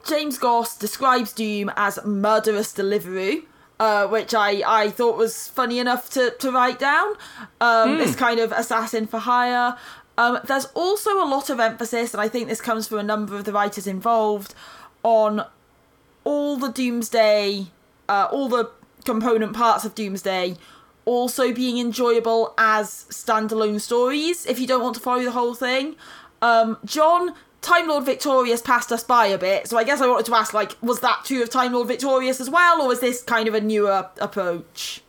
James Goss describes Doom as murderous delivery. uh, which I, I thought was funny enough to, to write down. Um, This kind of assassin for hire. Um, there's also a lot of emphasis, and I think this comes from a number of the writers involved, on all the Doom's Day, uh, all the component parts of Doom's Day also being enjoyable as standalone stories if you don't want to follow the whole thing. Um, John, Time Lord Victorious passed us by a bit, so I guess I wanted to ask, like, was that true of Time Lord Victorious as well, or was this kind of a newer approach?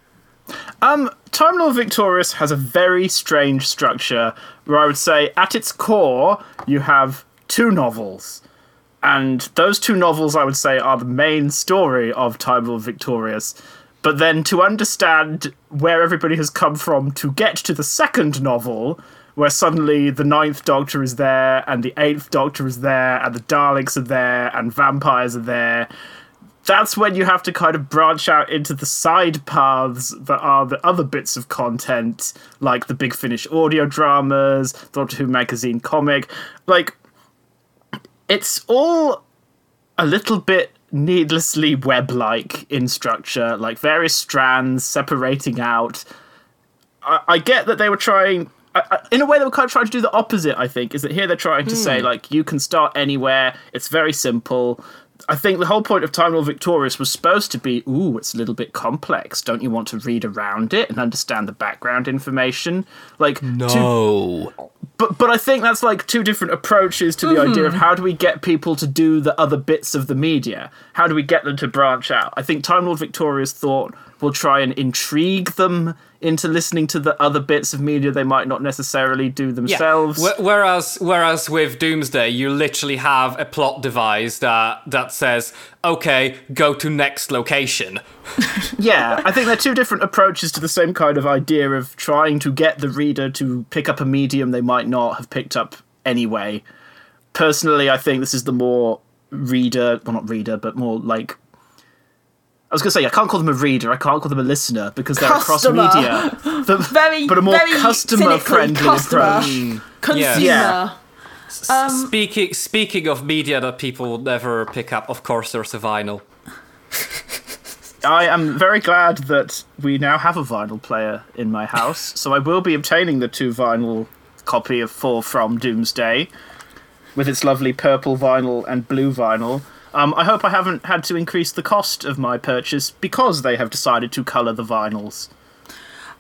Um, Time Lord Victorious has a very strange structure where I would say, at its core, you have two novels. And those two novels, I would say, are the main story of Time Lord Victorious. But then to understand where everybody has come from to get to the second novel, where suddenly the Ninth Doctor is there, and the Eighth Doctor is there, and the Daleks are there, and vampires are there, that's when you have to kind of branch out into the side paths that are the other bits of content, like the Big Finish audio dramas, Doctor Who magazine comic. Like, it's all a little bit needlessly web like in structure, like various strands separating out. I, I get that they were trying. In a way, they were kind of trying to do the opposite. I think is that here they're trying to say like you can start anywhere. It's very simple. I think the whole point of Time Lord Victorious was supposed to be, ooh, it's a little bit complex. Don't you want to read around it and understand the background information? Like, to-
No.
but but I think that's like two different approaches to the idea of
Mm-hmm.
how do we get people to do the other bits of the media? How do we get them to branch out? I think Time Lord Victorious thought will try and intrigue them into listening to the other bits of media they might not necessarily do themselves.
Wh- Whereas, whereas with Doom's Day, you literally have a plot device that uh, that says, "Okay, go to next location."
yeah, I think they're two different approaches to the same kind of idea of trying to get the reader to pick up a medium they might not have picked up anyway. Personally, I think this is the more reader, well, not reader, but more like. I was going to say, I can't call them a reader, I can't call them a listener because they're
Customer.
across media. But,
Very,
but a more
very
customer friendly
cynically customer.
approach.
Consumer.
Yeah.
Um,
speaking speaking of media that people will never pick up, of course, there's a vinyl.
I am very glad that we now have a vinyl player in my house, so I will be obtaining the two vinyl copy of Four from Doom's Day with its lovely purple vinyl and blue vinyl. Um, I hope I haven't had to increase the cost of my purchase because they have decided to colour the vinyls.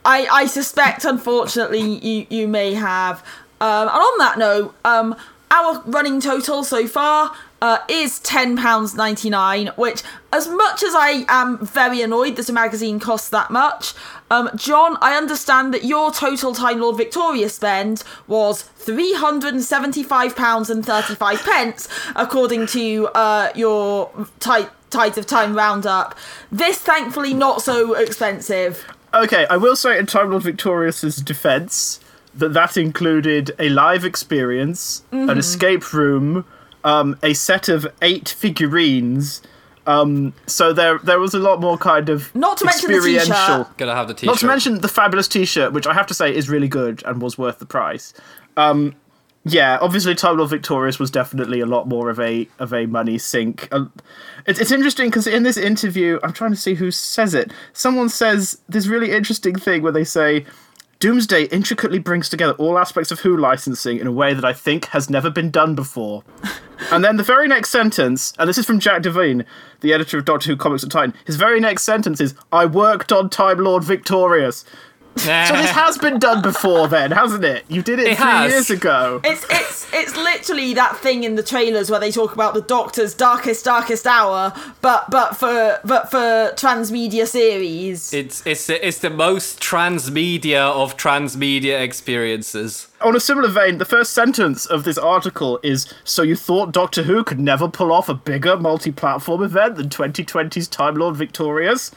I, I suspect, unfortunately, you, you may have. Um, and on that note, um, our running total so far uh, is £10.99, which, as much as I am very annoyed that a magazine costs that much, um, John, I understand that your total Time Lord Victoria spend was £375.35, pence, according to uh, your ti- Tides of Time roundup. This, thankfully, not so expensive.
Okay, I will say in Time Lord Victorious's defense that that included a live experience,
Mm-hmm.
an escape room, um, a set of eight figurines. Um, so there, there was a lot more kind of
Not to mention the t-shirt.
Gotta have the t-shirt.
Not to mention the fabulous T-shirt, which I have to say is really good and was worth the price. Um, yeah, obviously, Time Lord Victorious was definitely a lot more of a of a money sink. Uh, it's it's interesting because in this interview, I'm trying to see who says it. Someone says this really interesting thing where they say. Doom's Day intricately brings together all aspects of Who licensing in a way that I think has never been done before. and then the very next sentence, and this is from Jack Devine, the editor of Doctor Who Comics at Titan, his very next sentence is, I worked on Time Lord Victorious. So this has been done before then, hasn't it? You did it,
It
three
has.
years ago.
It's it's it's literally that thing in the trailers where they talk about the Doctor's darkest darkest hour, but but for but for transmedia series.
It's it's it's the most transmedia of transmedia experiences.
On a similar vein, the first sentence of this article is So you thought Doctor Who could never pull off a bigger multi platform event than 2020's Time Lord Victorious?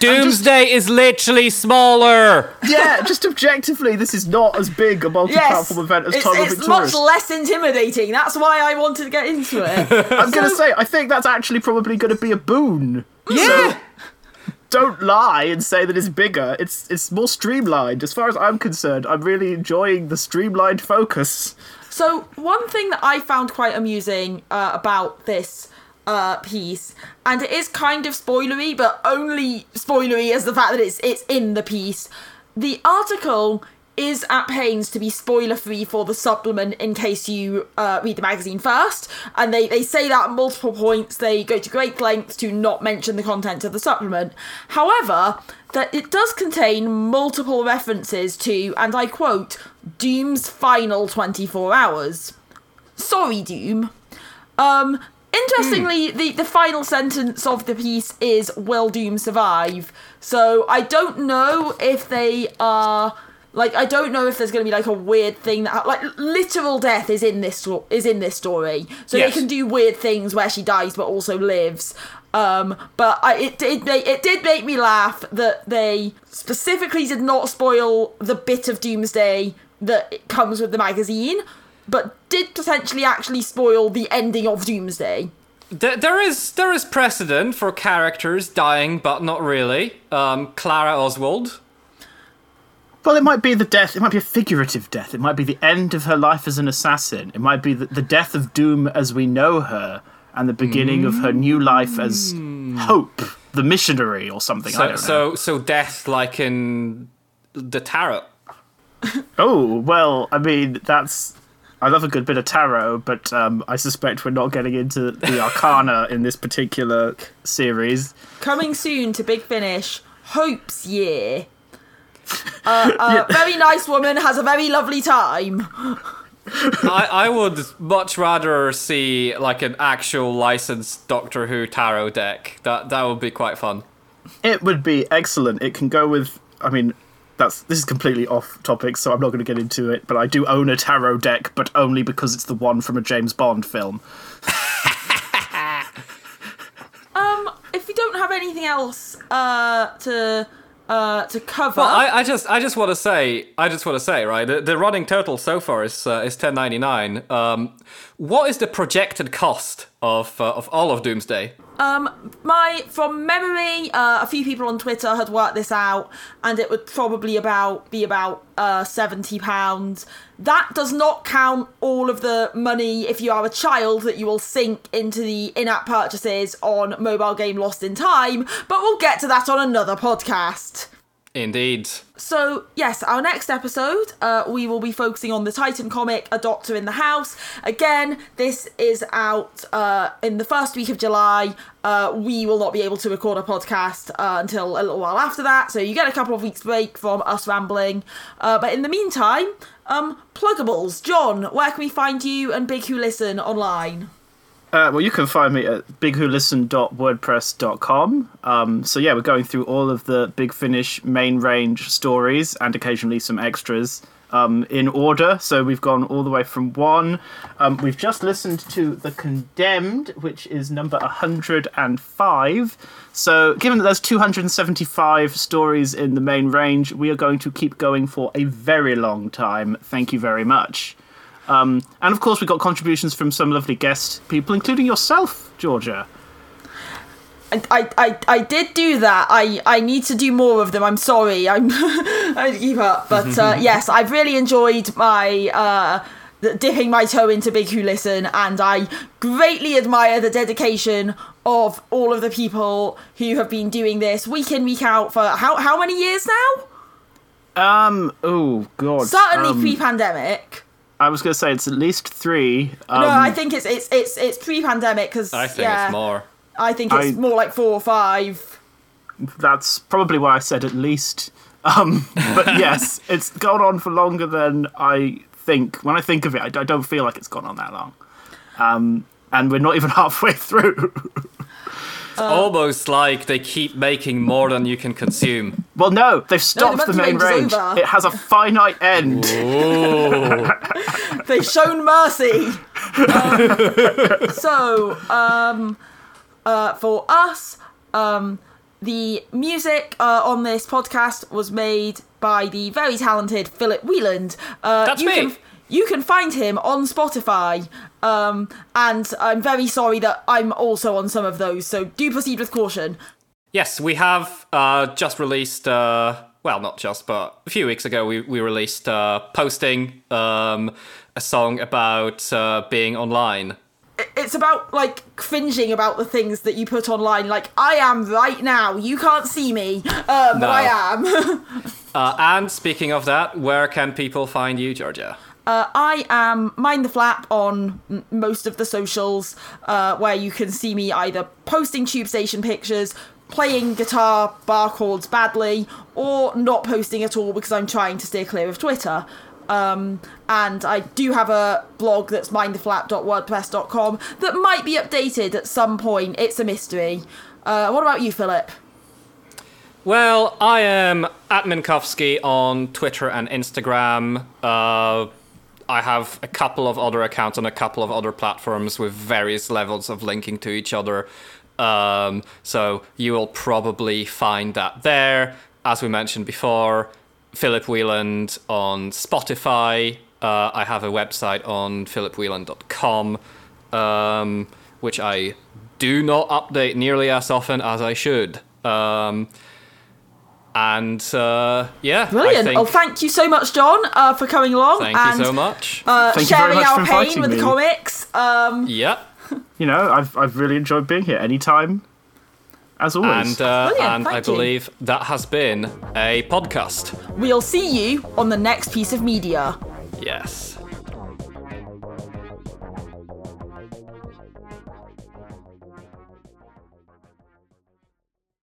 Doom's Day is literally smaller.
Yeah, just objectively, this is not as big a multi
yes,
platform event as
it's,
Time Lord
it's
Victorious.
much less intimidating. That's why I wanted to get into it.
I'm going to say, I think that's actually probably going to be a boon.
Yeah.
Don't lie and say that it's bigger. It's it's more streamlined. As far as I'm concerned, I'm really enjoying the streamlined focus.
So one thing that I found quite amusing uh, about this uh, piece, and it is kind of spoilery, but only spoilery as the fact that it's it's in the piece. The article is at pains to be spoiler free for the supplement in case you uh, read the magazine first, and they, they say that at multiple points. They go to great lengths to not mention the content of the supplement. However, that it does contain multiple references to, and I quote, Doom's final 24 hours. Sorry, Doom. Um, interestingly, the, the final sentence of the piece is Will Doom survive? So I don't know if they are like I don't know if there's going to be like a weird thing that like literal death is in this is in this story. So
Yes.
they can do weird things where she dies but also lives. Um, but I, it did make, it did make me laugh that they specifically did not spoil the bit of Doom's Day that comes with the magazine, but did potentially actually spoil the ending of Doom's Day.
There, there is there is precedent for characters dying, but not really. Um, Clara Oswald.
Well, it might be the death. It might be a figurative death. It might be the end of her life as an assassin. It might be the, the death of Doom as we know her, and the beginning of her new life as Hope, the missionary, or something. I
So
don't know.
so so death like in the tarot.
Oh well, I mean that's. I love a good bit of tarot, but um, I suspect we're not getting into the arcana in this particular series.
Coming soon to Big Finish, Hope's Year. Uh, a very nice woman has a very lovely time.
I, I would much rather see like an actual licensed Doctor Who tarot deck. That that would be quite fun.
It would be excellent. It can go with. I mean, that's this is completely off topic, so I'm not going to get into it. But I do own a tarot deck, but only because it's the one from a James Bond film.
Um, if you don't have anything else uh, to uh, to cover,
Well, I, I just, I just want to say, I just want to say, right? The, the running total so far is uh, is ten ninety nine. Um, what is the projected cost of uh, of all of Doom's Day?
Um, my from memory, uh, a few people on Twitter had worked this out, and it would probably about be about uh, seventy pounds. That does not count all of the money if you are a child that you will sink into the in-app purchases on mobile game Lost in Time. But we'll get to that on another podcast.
Indeed.
So, yes, our next episode, uh, we will be focusing on the Titan comic, A Doctor in the House. Again, this is out uh, in the first week of July. Uh, we will not be able to record a podcast uh, until a little while after that, so you get a couple of weeks' break from us rambling. Uh, but in the meantime, um, pluggables. John, where can we find you and Big Who Listen online?
Uh, well, you can find me at bigwholisten.wordpress.com. Um, so yeah, we're going through all of the Big Finish main range stories and occasionally some extras um, in order. So we've gone all the way from one. Um, we've just listened to The Condemned, which is number 105. So given that there's 275 stories in the main range, we are going to keep going for a very long time. Thank you very much. Um, and of course, we got contributions from some lovely guest people, including yourself, Georgia.
I, I, I, I did do that. I, I need to do more of them. I'm sorry. I'm I keep up. But uh, yes, I've really enjoyed my uh, dipping my toe into Big Who Listen, and I greatly admire the dedication of all of the people who have been doing this week in week out for how how many years now?
Um. Oh God.
Certainly
Um,
pre-pandemic.
I was going to say it's at least three. Um,
no, I think it's it's it's it's pre-pandemic because
I think
yeah,
it's more.
I think it's
I-
more like four or five.
that's probably why I said at least. Um. But yes, it's gone on for longer than I think. When I think of it, I, I don't feel like it's gone on that long. Um. And we're not even halfway through.
It's almost like they keep making more than you can consume.
well, no, they've stopped the
monkey
main
range
range. It has a finite end.
They've shown mercy. Um, so, um, uh, for us, um, the music uh, on this podcast was made by the very talented Filip Wieland. Uh,
That's
you
me.
Can, you can find him on Spotify. Um, and I'm very sorry that I'm also on some of those, so do proceed with caution.
Yes, we have uh, just released. Uh, well, not just, but a few weeks ago, we we released uh, posting um, a song about uh, being online.
it's about like cringing about the things that you put online. Like I am right now. You can't see me, um, but I am.
Uh, and speaking of that, where can people find you, Georgia?
Uh, I am mind the flap on m- most of the socials, uh, where you can see me either posting tube station pictures. Playing guitar bar chords badly, or not posting at all because I'm trying to steer clear of Twitter. Um, and I do have a blog that's mindtheflap.wordpress.com that might be updated at some point. It's a mystery. Uh, what about you, Filip?
Well, I am at Minkovsky on Twitter and Instagram. Uh, I have a couple of other accounts on a couple of other platforms with various levels of linking to each other. Um, so you will probably find that there. As we mentioned before, Filip Wheeland on Spotify. Uh, I have a website on philipwheeland.com, um, which I do not update nearly as often as I should. Um, and uh, yeah,
Brilliant.
think,
Oh, thank you so much, John, uh, for coming along
thank
and
you so much.
Uh,
Thank you very
sharing
much
our
for
pain with
me.
comics. Um,
yep.
You know, I've I've really enjoyed being here. Anytime, as always.
And uh, and I
you.
believe that has been a podcast.
we'll see you on the next piece of media.
Yes.